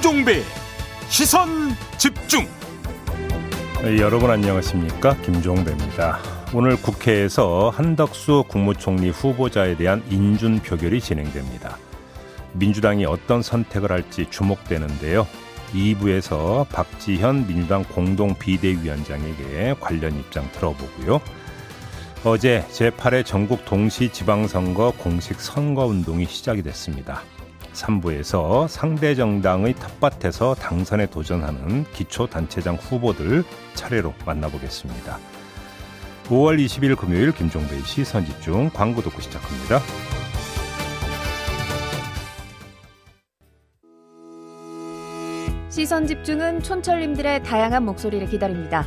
김종배 시선 집중. 네, 여러분 안녕하십니까 김종배입니다. 오늘 국회에서 한덕수 국무총리 후보자에 대한 인준 표결이 진행됩니다. 민주당이 어떤 선택을 할지 주목되는데요. 2부에서 박지현 민주당 공동 비대위원장에게 관련 입장 들어보고요. 어제 제8회 전국 동시 지방선거 공식 선거운동이 시작이 됐습니다. 3부에서 상대 정당의 텃밭에서 당선에 도전하는 기초단체장 후보들 차례로 만나보겠습니다. 5월 20일 금요일 김종배의 시선 집중 광고 듣고 시작합니다. 시선 집중은 촌철님들의 다양한 목소리를 기다립니다.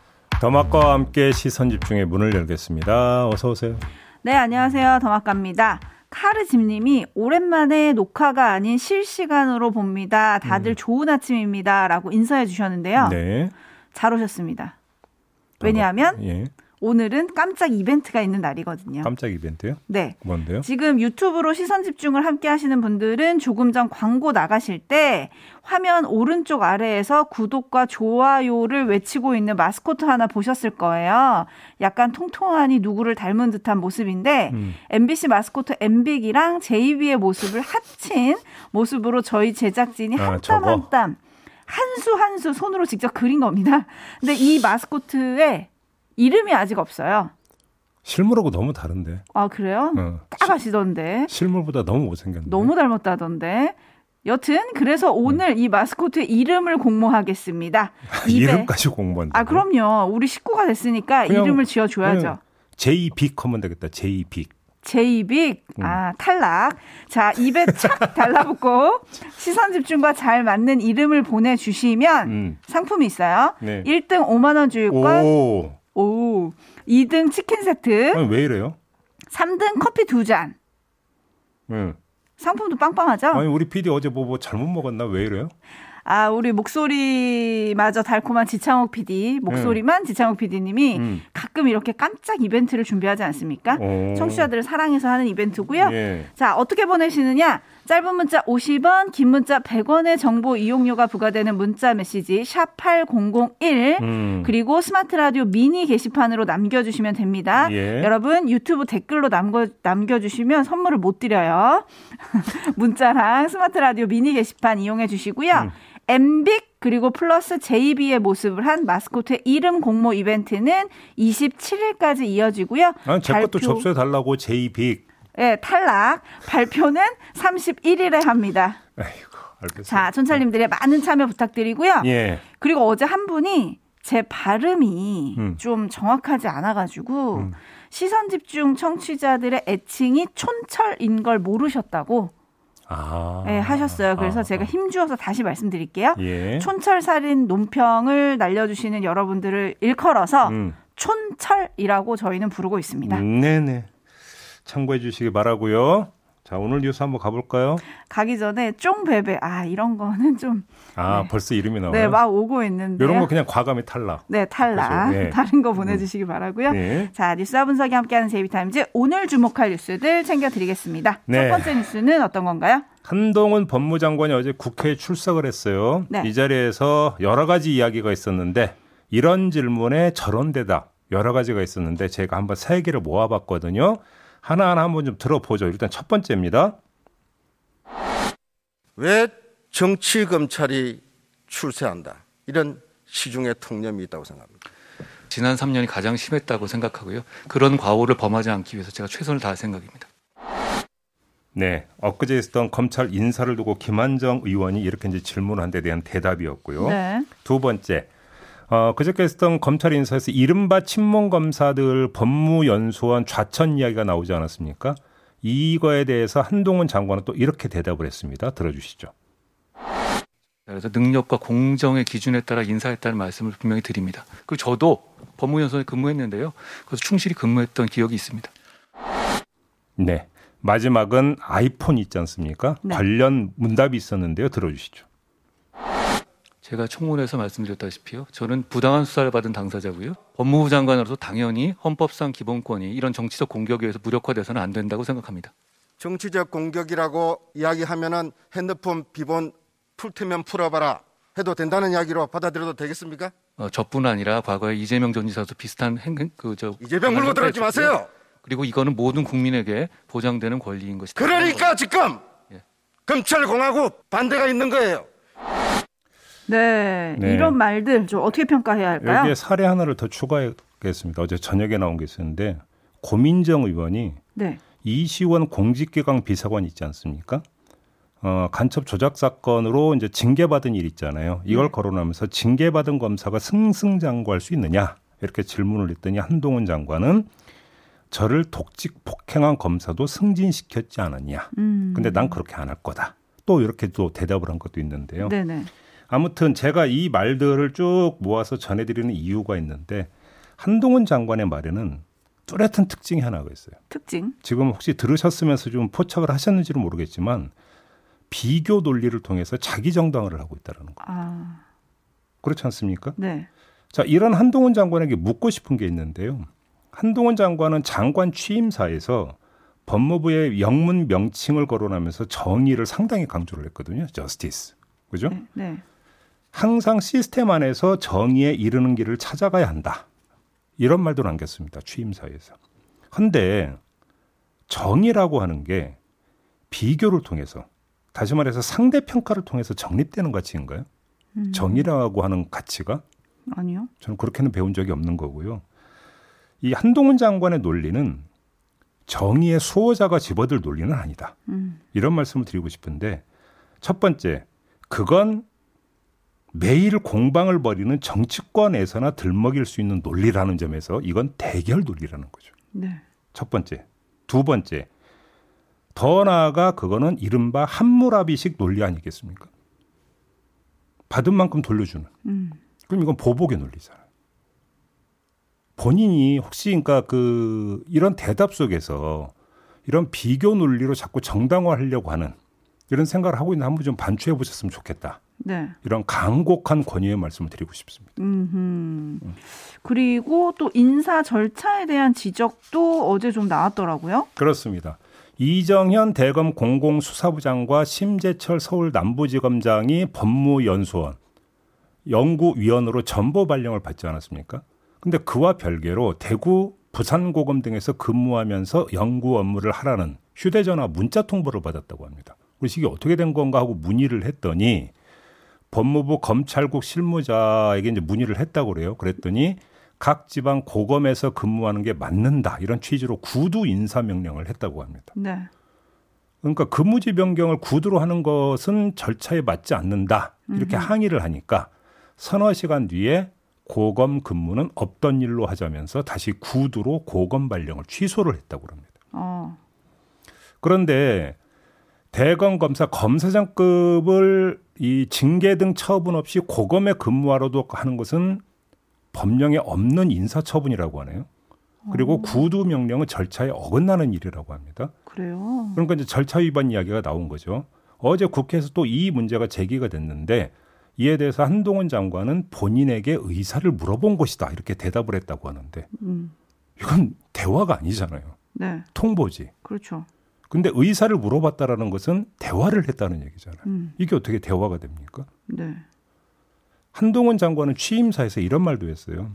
더마과 함께 시선 집중의 문을 열겠습니다. 어서 오세요. 네, 안녕하세요. 더마카입니다. 카르집님이 오랜만에 녹화가 아닌 실시간으로 봅니다. 다들 음. 좋은 아침입니다. 라고 인사해 주셨는데요. 네. 잘 오셨습니다. 왜냐하면 예. 오늘은 깜짝 이벤트가 있는 날이거든요. 깜짝 이벤트요? 네. 뭔데요? 지금 유튜브로 시선 집중을 함께 하시는 분들은 조금 전 광고 나가실 때 화면 오른쪽 아래에서 구독과 좋아요를 외치고 있는 마스코트 하나 보셨을 거예요. 약간 통통하니 누구를 닮은 듯한 모습인데 음. MBC 마스코트 엠빅이랑 제이비의 모습을 합친 모습으로 저희 제작진이 아, 한땀 한땀 한수 한수 손으로 직접 그린 겁니다. 근데 이 마스코트에 이름이 아직 없어요. 실물하고 너무 다른데. 아 그래요? 어. 딱 아시던데. 실물보다 너무 못생겼는데. 너무 닮았다던데. 여튼 그래서 오늘 네. 이 마스코트의 이름을 공모하겠습니다. 이름까지 공모한다. 아 그럼요. 우리 식구가 됐으니까 이름을 지어줘야죠. 제이빅 하면 되겠다. 제이빅. 제이빅 음. 아 탈락. 자 입에 착 달라붙고 시선 집중과 잘 맞는 이름을 보내주시면 음. 상품이 있어요. 네. 1등 5만 원 주유권. 오. 오. 2등 치킨 세트. 아니, 왜 이래요? 3등 커피 두 잔. 응. 상품도 빵빵하죠? 아니, 우리 PD 어제 뭐, 뭐 잘못 먹었나? 왜 이래요? 아, 우리 목소리마저 달콤한 지창욱 PD, 목소리만 음. 지창욱 PD님이 음. 가끔 이렇게 깜짝 이벤트를 준비하지 않습니까? 오. 청취자들을 사랑해서 하는 이벤트고요. 예. 자, 어떻게 보내시느냐? 짧은 문자 50원, 긴 문자 100원의 정보 이용료가 부과되는 문자 메시지 샵 8001 음. 그리고 스마트 라디오 미니 게시판으로 남겨주시면 됩니다. 예. 여러분 유튜브 댓글로 남겨, 남겨주시면 선물을 못 드려요. 문자랑 스마트 라디오 미니 게시판 이용해 주시고요. 음. 엠빅 그리고 플러스 JB의 모습을 한 마스코트의 이름 공모 이벤트는 27일까지 이어지고요. 아니, 제 발표... 것도 접수해 달라고 JBig. 예, 탈락. 발표는 31일에 합니다. 아이고, 알겠습니다. 자, 촌철님들의 많은 참여 부탁드리고요. 예. 그리고 어제 한 분이 제 발음이 음. 좀 정확하지 않아가지고 음. 시선 집중 청취자들의 애칭이 촌철인 걸 모르셨다고 아. 네, 하셨어요. 그래서 아. 제가 힘주어서 다시 말씀드릴게요. 예. 촌철살인 논평을 날려주시는 여러분들을 일컬어서 음. 촌철이라고 저희는 부르고 있습니다. 음, 네네. 참고해 주시기 바라고요. 자, 오늘 뉴스 한번 가볼까요? 가기 전에 쫑베베. 아, 이런 거는 좀. 아, 네. 벌써 이름이 나와요? 네, 막 오고 있는데. 이런 거 그냥 과감히 탈락. 네, 탈락. 네. 다른 거 보내주시기 바라고요. 네. 자, 뉴스 분석이 함께하는 제이비타임즈. 오늘 주목할 뉴스들 챙겨드리겠습니다. 네. 첫 번째 뉴스는 어떤 건가요? 한동훈 법무장관이 어제 국회에 출석을 했어요. 네. 이 자리에서 여러 가지 이야기가 있었는데 이런 질문에 저런 대답 여러 가지가 있었는데 제가 한번 세 개를 모아봤거든요. 하나하나 한번 좀 들어보죠. 일단 첫 번째입니다. 왜 정치 검찰이 출세한다? 이런 시중의 통념이 있다고 생각합니다. 지난 3년이 가장 심했다고 생각하고요. 그런 과오를 범하지 않기 위해서 제가 최선을 다할 생각입니다. 네, 엊그제 있었던 검찰 인사를 두고 김한정 의원이 이렇게 이제 질문한 데 대한 대답이었고요. 네. 두 번째, 어, 그저께 했던 검찰 인사에서 이른바 친문 검사들 법무연수원 좌천 이야기가 나오지 않았습니까? 이거에 대해서 한동훈 장관은 또 이렇게 대답을 했습니다. 들어주시죠. 그래서 능력과 공정의 기준에 따라 인사했다는 말씀을 분명히 드립니다. 그 저도 법무연수원에 근무했는데요. 그래서 충실히 근무했던 기억이 있습니다. 네. 마지막은 아이폰 있지 않습니까? 네. 관련 문답이 있었는데요. 들어주시죠. 제가 청문회에서 말씀드렸다시피요. 저는 부당한 수사를 받은 당사자고요. 법무부 장관으로서 당연히 헌법상 기본권이 이런 정치적 공격에 의해서 무력화돼서는 안 된다고 생각합니다. 정치적 공격이라고 이야기하면은 핸드폰 비번 풀테면 풀어봐라 해도 된다는 이야기로 받아들여도 되겠습니까? 어, 저뿐 아니라 과거에 이재명 전 지사도 비슷한 행, 그저 이재명 물고 들어지 마세요. 그리고 이거는 모든 국민에게 보장되는 권리인 것이다. 그러니까 지금 예. 검찰 공화국 반대가 있는 거예요. 네, 네, 이런 말들 좀 어떻게 평가해야 할까요? 여기에 사례 하나를 더 추가하겠습니다. 어제 저녁에 나온 게 있었는데 고민정 의원이 네. 이시원 공직기강 비서관 있지 않습니까? 어, 간첩 조작 사건으로 이제 징계받은 일 있잖아요. 이걸 네. 거론하면서 징계받은 검사가 승승장구할 수 있느냐 이렇게 질문을 했더니 한동훈 장관은 저를 독직 폭행한 검사도 승진시켰지 않았냐. 음. 근데 난 그렇게 안 할 거다. 또 이렇게 또 대답을 한 것도 있는데요. 네네. 아무튼 제가 이 말들을 쭉 모아서 전해드리는 이유가 있는데 한동훈 장관의 말에는 뚜렷한 특징이 하나가 있어요. 특징? 지금 혹시 들으셨으면서 좀 포착을 하셨는지는 모르겠지만 비교 논리를 통해서 자기 정당화를 하고 있다는 거. 아. 그렇지 않습니까? 네. 자, 이런 한동훈 장관에게 묻고 싶은 게 있는데요. 한동훈 장관은 장관 취임사에서 법무부의 영문 명칭을 거론하면서 정의를 상당히 강조를 했거든요. 저스티스. 그죠? 네, 네. 항상 시스템 안에서 정의에 이르는 길을 찾아가야 한다. 이런 말도 남겼습니다. 취임사에서. 근데 정의라고 하는 게 비교를 통해서 다시 말해서 상대 평가를 통해서 정립되는 가치인가요? 음. 정의라고 하는 가치가? 아니요. 저는 그렇게는 배운 적이 없는 거고요. 이 한동훈 장관의 논리는 정의의 수호자가 집어들 논리는 아니다. 음. 이런 말씀을 드리고 싶은데 첫 번째, 그건 매일 공방을 벌이는 정치권에서나 들먹일 수 있는 논리라는 점에서 이건 대결 논리라는 거죠. 네. 첫 번째. 두 번째. 더 나아가 그거는 이른바 한무라비식 논리 아니겠습니까? 받은 만큼 돌려주는. 음. 그럼 이건 보복의 논리잖아요. 본인이 혹시 그러니까 그 이런 대답 속에서 이런 비교 논리로 자꾸 정당화하려고 하는 이런 생각을 하고 있는 한번 좀 반추해 보셨으면 좋겠다. 네. 이런 강곡한 권유의 말씀을 드리고 싶습니다. 음. 그리고 또 인사 절차에 대한 지적도 어제 좀 나왔더라고요. 그렇습니다. 이정현 대검 공공수사부장과 심재철 서울 남부지검장이 법무연수원 연구위원으로 전보 발령을 받지 않았습니까? 근데 그와 별개로 대구 부산고검 등에서 근무하면서 연구 업무를 하라는 휴대전화 문자 통보를 받았다고 합니다. 그래서 이게 어떻게 된 건가 하고 문의를 했더니 법무부 검찰국 실무자에게 이제 문의를 했다고 그래요. 그랬더니 각 지방 고검에서 근무하는 게 맞는다 이런 취지로 구두 인사 명령을 했다고 합니다. 네. 그러니까 근무지 변경을 구두로 하는 것은 절차에 맞지 않는다 이렇게 음흠. 항의를 하니까 서너 시간 뒤에 고검 근무는 없던 일로 하자면서 다시 구두로 고검 발령을 취소를 했다고 합니다. 어. 그런데 대검 검사 검사장급을 이 징계 등 처분 없이 고검에 근무하러도 하는 것은 법령에 없는 인사 처분이라고 하네요. 그리고 어. 구두 명령은 절차에 어긋나는 일이라고 합니다. 그래요. 그러니까 이제 절차 위반 이야기가 나온 거죠. 어제 국회에서 또 이 문제가 제기가 됐는데 이에 대해서 한동훈 장관은 본인에게 의사를 물어본 것이다 이렇게 대답을 했다고 하는데 음. 이건 대화가 아니잖아요. 네. 통보지. 그렇죠. 근데 의사를 물어봤다라는 것은 대화를 했다는 얘기잖아요. 음. 이게 어떻게 대화가 됩니까? 네. 한동훈 장관은 취임사에서 이런 말도 했어요.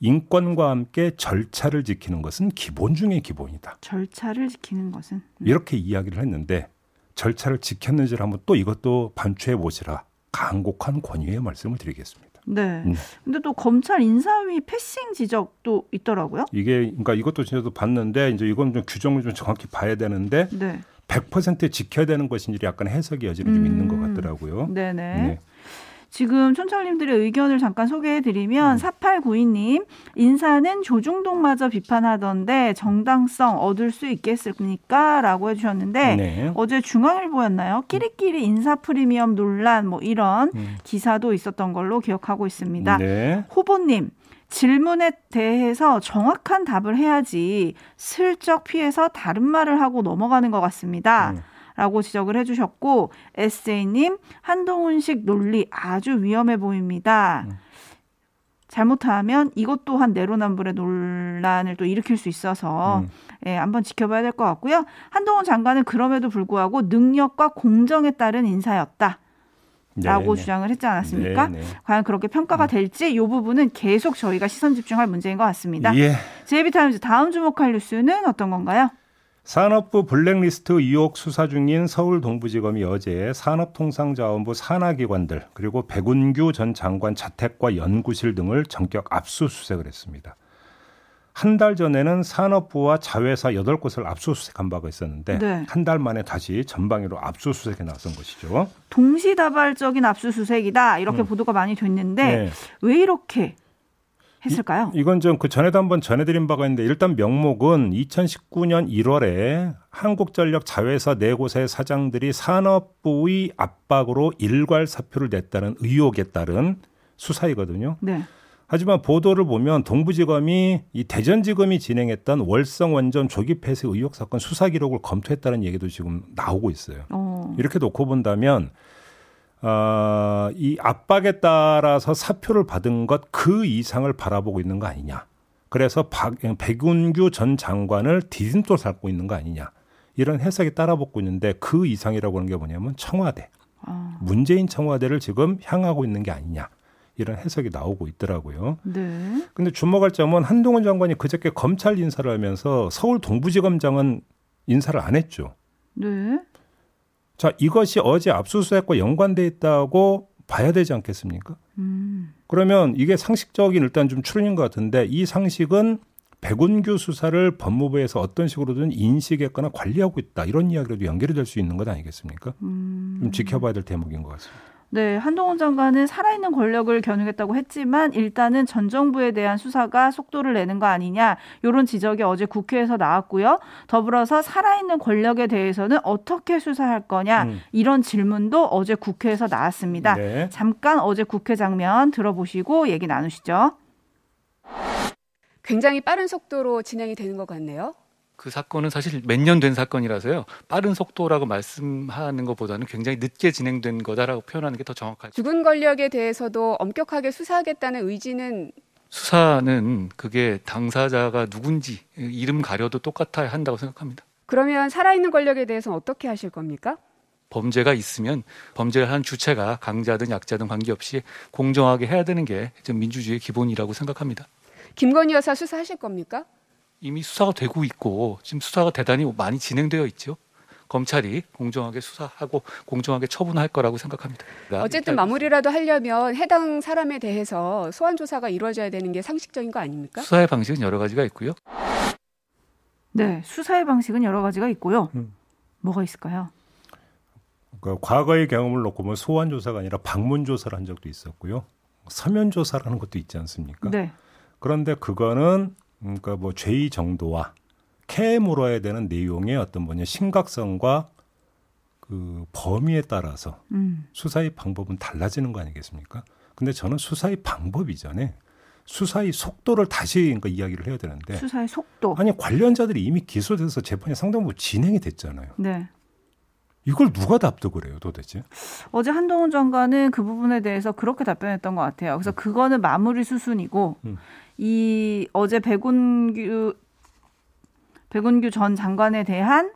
인권과 함께 절차를 지키는 것은 기본 중의 기본이다. 절차를 지키는 것은 음. 이렇게 이야기를 했는데 절차를 지켰는지를 한번 또 이것도 반추해 보시라. 강곡한 권유의 말씀을 드리겠습니다. 네. 음. 근데 또 검찰 인사위 패싱 지적도 있더라고요. 이게 그러니까 이것도 진짜도 봤는데 이제 이건 좀 규정을 좀 정확히 봐야 되는데 네. 100% 지켜야 되는 것인지 약간 해석의 여지는 음. 좀 있는 것 같더라고요. 네네. 네. 지금 촌철님들의 의견을 잠깐 소개해드리면 음. 4892님 인사는 조중동마저 비판하던데 정당성 얻을 수 있겠습니까? 라고 해주셨는데 네. 어제 중앙일보였나요? 끼리끼리 인사 프리미엄 논란 뭐 이런 음. 기사도 있었던 걸로 기억하고 있습니다. 네. 후보님 질문에 대해서 정확한 답을 해야지 슬쩍 피해서 다른 말을 하고 넘어가는 것 같습니다. 음. 라고 지적을 해주셨고, 에세이님, 한동훈식 논리 아주 위험해 보입니다. 음. 잘못하면 이것 또한 내로남불의 논란을 또 일으킬 수 있어서 음. 예, 한번 지켜봐야 될 것 같고요. 한동훈 장관은 그럼에도 불구하고 능력과 공정에 따른 인사였다. 라고 네네. 주장을 했지 않았습니까? 네네. 과연 그렇게 평가가 음. 될지 이 부분은 계속 저희가 시선 집중할 문제인 것 같습니다. 예. 제이비타임즈 다음 주목할 뉴스는 어떤 건가요? 산업부 블랙리스트 의혹 수사 중인 서울 동부지검이 어제 산업통상자원부 산하기관들 그리고 백운규 전 장관 자택과 연구실 등을 전격 압수수색을 했습니다. 한 달 전에는 산업부와 자회사 8곳을 압수수색한 바가 있었는데 네. 한달 만에 다시 전방위로 압수수색에 나선 것이죠. 동시다발적인 압수수색이다 이렇게 음. 보도가 많이 됐는데 네. 왜 이렇게 했을까요? 이, 이건 좀 그 전에도 한번 전해드린 바가 있는데 일단 명목은 2019년 1월에 한국전력 자회사 네 곳의 사장들이 산업부의 압박으로 일괄 사표를 냈다는 의혹에 따른 수사이거든요. 네. 하지만 보도를 보면 동부지검이 이 대전지검이 진행했던 월성 원전 조기 폐쇄 의혹 사건 수사 기록을 검토했다는 얘기도 지금 나오고 있어요. 어. 이렇게 놓고 본다면 어, 이 압박에 따라서 사표를 받은 것 그 이상을 바라보고 있는 거 아니냐. 그래서 박, 백운규 전 장관을 디딤돌 삼고 있는 거 아니냐. 이런 해석이 따라붙고 있는데 그 이상이라고 하는 게 뭐냐면 청와대. 아. 문재인 청와대를 지금 향하고 있는 게 아니냐. 이런 해석이 나오고 있더라고요. 네. 근데 주목할 점은 한동훈 장관이 그저께 검찰 인사를 하면서 서울 동부지검장은 인사를 안 했죠. 네. 자, 이것이 어제 압수수색과 연관돼 있다고 봐야 되지 않겠습니까? 음. 그러면 이게 상식적인 일단 좀 추론인 것 같은데 이 상식은 백운규 수사를 법무부에서 어떤 식으로든 인식했거나 관리하고 있다 이런 이야기로도 연결이 될 수 있는 것 아니겠습니까? 음. 좀 지켜봐야 될 대목인 것 같습니다. 네, 한동훈 장관은 살아있는 권력을 겨누겠다고 했지만 일단은 전 정부에 대한 수사가 속도를 내는 거 아니냐 이런 지적이 어제 국회에서 나왔고요. 더불어서 살아있는 권력에 대해서는 어떻게 수사할 거냐 음. 이런 질문도 어제 국회에서 나왔습니다. 네. 잠깐 어제 국회 장면 들어보시고 얘기 나누시죠. 굉장히 빠른 속도로 진행이 되는 것 같네요. 그 사건은 사실 몇 년 된 사건이라서요. 빠른 속도라고 말씀하는 것보다는 굉장히 늦게 진행된 거다라고 표현하는 게 더 정확하죠. 죽은 권력에 대해서도 엄격하게 수사하겠다는 의지는 수사는 그게 당사자가 누군지 이름 가려도 똑같아야 한다고 생각합니다. 그러면 살아있는 권력에 대해서는 어떻게 하실 겁니까? 범죄가 있으면 범죄를 한 주체가 강자든 약자든 관계없이 공정하게 해야 되는 게 민주주의의 기본이라고 생각합니다. 김건희 여사 수사하실 겁니까? 이미 수사가 되고 있고 지금 수사가 대단히 많이 진행되어 있죠. 검찰이 공정하게 수사하고 공정하게 처분할 거라고 생각합니다. 어쨌든 마무리라도 하려면 해당 사람에 대해서 소환 조사가 이루어져야 되는 게 상식적인 거 아닙니까? 수사의 방식은 여러 가지가 있고요. 네, 수사의 방식은 여러 가지가 있고요. 음. 뭐가 있을까요? 그러니까 과거의 경험을 놓고 보면 소환 조사가 아니라 방문 조사를 한 적도 있었고요. 서면 조사라는 것도 있지 않습니까? 네. 그런데 그거는 그러니까 뭐 죄의 정도와 캐 물어야 되는 내용의 어떤 뭐냐 심각성과 그 범위에 따라서 음. 수사의 방법은 달라지는 거 아니겠습니까? 근데 저는 수사의 방법 이전에 수사의 속도를 다시 그러니까 이야기를 해야 되는데 수사의 속도 아니 관련자들이 이미 기소돼서 재판이 상당부 진행이 됐잖아요. 네. 이걸 누가 답득을 해요, 도대체? 어제 한동훈 장관은 그 부분에 대해서 그렇게 답변했던 것 같아요. 그래서 음. 그거는 마무리 수순이고 음. 이 어제 백운규 백운규 전 장관에 대한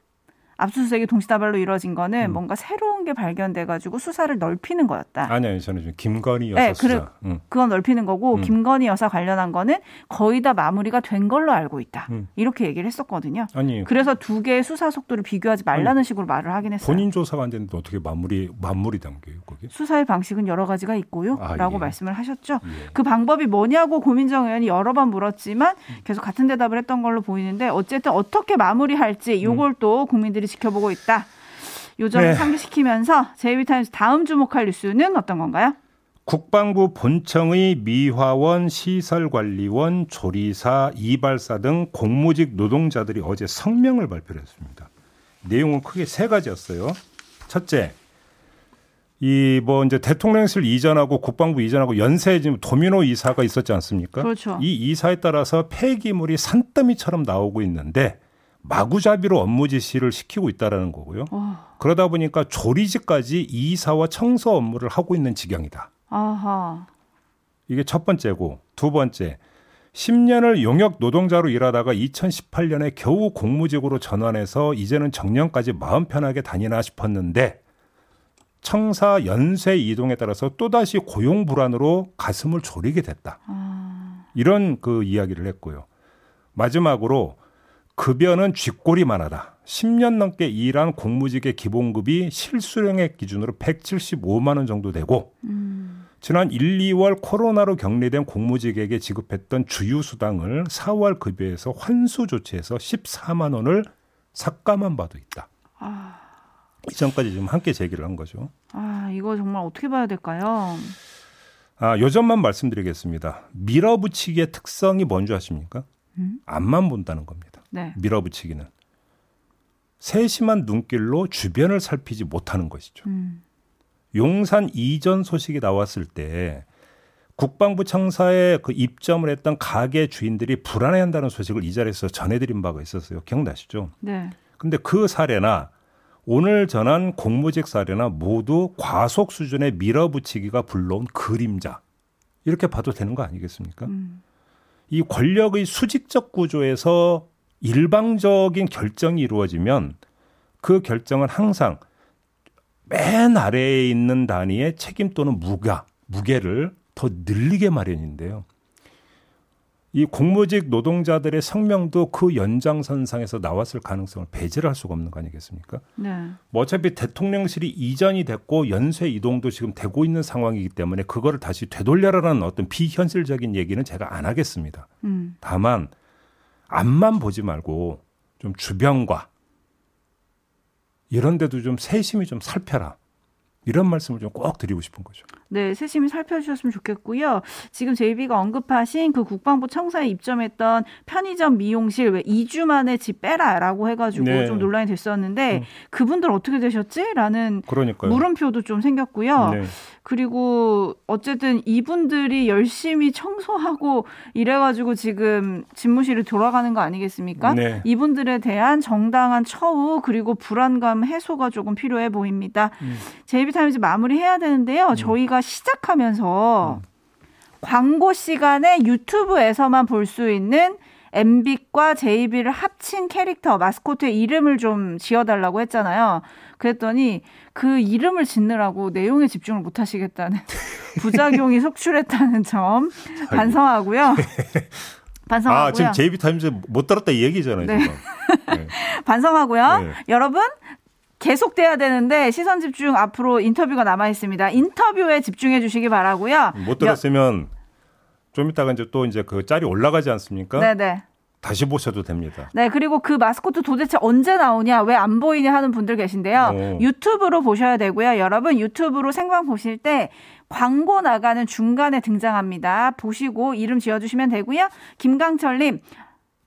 압수수색이 동시다발로 이루어진 거는 음. 뭔가 새로운 게 발견돼 가지고 수사를 넓히는 거였다. 아니요, 저는 지금 김건희 여사 네, 수사. 그래, 음. 그건 넓히는 거고 음. 김건희 여사 관련한 거는 거의 다 마무리가 된 걸로 알고 있다. 음. 이렇게 얘기를 했었거든요. 아니, 그래서 두 개의 수사 속도를 비교하지 말라는 아니, 식으로 말을 하긴 했어요. 본인 조사가 안 됐는데 어떻게 마무리 마무리 단계요, 거기? 수사의 방식은 여러 가지가 있고요.라고 아, 예. 말씀을 하셨죠. 예. 그 방법이 뭐냐고 고민정 의원이 여러 번 물었지만 계속 같은 대답을 했던 걸로 보이는데 어쨌든 어떻게 마무리할지 요걸 음. 또 국민들이 지켜보고 있다. 요점을 네. 상기시키면서 제이비타임즈 다음 주목할 뉴스는 어떤 건가요? 국방부 본청의 미화원, 시설관리원, 조리사, 이발사 등 공무직 노동자들이 어제 성명을 발표했습니다. 내용은 크게 세 가지였어요. 첫째, 이 뭐 이제 대통령실 이전하고 국방부 이전하고 연쇄 지금 도미노 이사가 있었지 않습니까? 그렇죠. 이 이사에 따라서 폐기물이 산더미처럼 나오고 있는데 마구잡이로 업무 지시를 시키고 있다라는 거고요. 어. 그러다 보니까 조리직까지 이사와 청소 업무를 하고 있는 지경이다. 아하. 이게 첫 번째고 두 번째 10년을 용역 노동자로 일하다가 2018년에 겨우 공무직으로 전환해서 이제는 정년까지 마음 편하게 다니나 싶었는데 청사 연쇄 이동에 따라서 또다시 고용 불안으로 가슴을 졸이게 됐다. 아. 이런 그 이야기를 했고요. 마지막으로 급여는 쥐꼬리만 하다. 10년 넘게 일한 공무직의 기본급이 실수령액 기준으로 175만 원 정도 되고 음. 지난 1, 2월 코로나로 격리된 공무직에게 지급했던 주휴수당을 4월 급여에서 환수 조치해서 14만 원을 삭감한 바도 있다. 아. 이전까지 지금 함께 제기를 한 거죠. 아, 이거 정말 어떻게 봐야 될까요? 아, 요점만 말씀드리겠습니다. 밀어붙이기의 특성이 뭔지 아십니까? 음? 앞만 본다는 겁니다. 네. 밀어붙이기는. 세심한 눈길로 주변을 살피지 못하는 것이죠. 음. 용산 이전 소식이 나왔을 때 국방부 청사에 그 입점을 했던 가게 주인들이 불안해한다는 소식을 이 자리에서 전해드린 바가 있었어요. 기억나시죠? 네. 근데 그 사례나 오늘 전한 공무직 사례나 모두 과속 수준의 밀어붙이기가 불러온 그림자 이렇게 봐도 되는 거 아니겠습니까? 음. 이 권력의 수직적 구조에서 일방적인 결정이 이루어지면 그 결정은 항상 맨 아래에 있는 단위의 책임 또는 무가, 무게를 더 늘리게 마련인데요. 이 공무직 노동자들의 성명도 그 연장선상에서 나왔을 가능성을 배제를 할 수가 없는 거 아니겠습니까? 네. 뭐 어차피 대통령실이 이전이 됐고 연쇄 이동도 지금 되고 있는 상황이기 때문에 그거를 다시 되돌려라라는 어떤 비현실적인 얘기는 제가 안 하겠습니다. 음. 다만 앞만 보지 말고 좀 주변과 이런 데도 좀 세심히 좀 살펴라. 이런 말씀을 좀 꼭 드리고 싶은 거죠. 네, 세심히 살펴주셨으면 좋겠고요. 지금 제이비가 언급하신 그 국방부 청사에 입점했던 편의점 미용실 왜 2주 만에 집 빼라라고 해가지고 네. 좀 논란이 됐었는데 음. 그분들 어떻게 되셨지?라는 그러니까요. 물음표도 좀 생겼고요. 네. 그리고 어쨌든 이분들이 열심히 청소하고 이래가지고 지금 집무실을 돌아가는 거 아니겠습니까? 네. 이분들에 대한 정당한 처우 그리고 불안감 해소가 조금 필요해 보입니다. 음. 제이비타임즈 마무리해야 되는데요. 음. 저희가 시작하면서 음. 광고 시간에 유튜브에서만 볼 수 있는 엠빅과 제이비를 합친 캐릭터 마스코트의 이름을 좀 지어달라고 했잖아요. 그랬더니 그 이름을 짓느라고 내용에 집중을 못 하시겠다는 부작용이 속출했다는 점 반성하고요. 반성하고요. 아, 지금 JB 타임즈 못 들었다 이 얘기잖아요, 네. 네. 반성하고요. 네. 여러분 계속돼야 되는데 시선 집중 앞으로 인터뷰가 남아 있습니다. 인터뷰에 집중해 주시기 바라고요. 못 들었으면 여... 좀 이따가 이제 또 이제 그 짤이 올라가지 않습니까? 네네. 다시 보셔도 됩니다. 네, 그리고 그 마스코트 도대체 언제 나오냐, 왜 안 보이냐 하는 분들 계신데요. 오. 유튜브로 보셔야 되고요. 여러분 유튜브로 생방 보실 때 광고 나가는 중간에 등장합니다. 보시고 이름 지어주시면 되고요. 김강철님.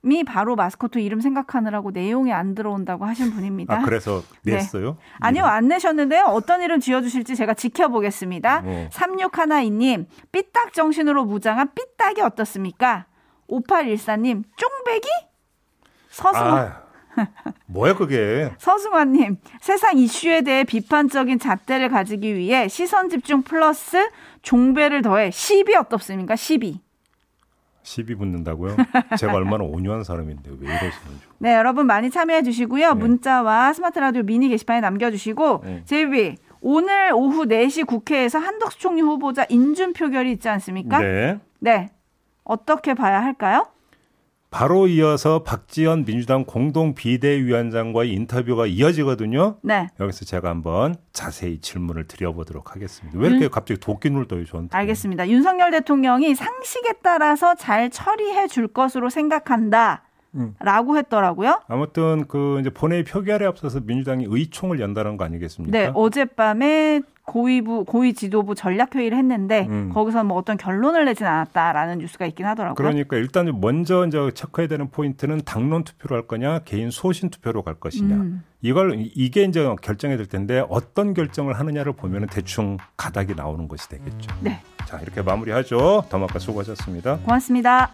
이 바로 마스코트 이름 생각하느라고 내용이 안 들어온다고 하신 분입니다. 아, 그래서 네. 냈어요? 네. 아니요, 안 내셨는데요. 어떤 이름 지어주실지 제가 지켜보겠습니다. 어. 3612님, 삐딱 정신으로 무장한 삐딱이 어떻습니까? 5814님, 쫑배기? 서승환. 아, 뭐야, 그게? 서승환님, 세상 이슈에 대해 비판적인 잣대를 가지기 위해 시선 집중 플러스 종배를 더해 10이 어떻습니까? 12. 10이 붙는다고요? 제가 얼마나 온유한 사람인데 왜 이러시는지. 네, 여러분 많이 참여해 주시고요. 네. 문자와 스마트 라디오 미니 게시판에 남겨 주시고, 네. 제이비, 오늘 오후 4시 국회에서 한덕수 총리 후보자 인준 표결이 있지 않습니까? 네. 네. 어떻게 봐야 할까요? 바로 이어서 박지원 민주당 공동 비대위원장과의 인터뷰가 이어지거든요. 네. 여기서 제가 한번 자세히 질문을 드려보도록 하겠습니다. 왜 이렇게 윤... 갑자기 도끼눈을 떠요, 저한테? 알겠습니다. 윤석열 대통령이 상식에 따라서 잘 처리해 줄 것으로 생각한다. 라고 했더라고요. 아무튼 그 이제 본회의 표결에 앞서서 민주당이 의총을 연다는 거 아니겠습니까? 네, 어젯밤에 고위부 고위 지도부 전략 회의를 했는데 음. 거기서 뭐 어떤 결론을 내진 않았다라는 뉴스가 있긴 하더라고요. 그러니까 일단 먼저 이제 체크해야 되는 포인트는 당론 투표로 할 거냐, 개인 소신 투표로 갈 것이냐. 음. 이걸 이게 이제 결정이 될 텐데 어떤 결정을 하느냐를 보면은 대충 가닥이 나오는 것이 되겠죠. 네. 자, 이렇게 마무리하죠. 더마카 수고하셨습니다. 고맙습니다.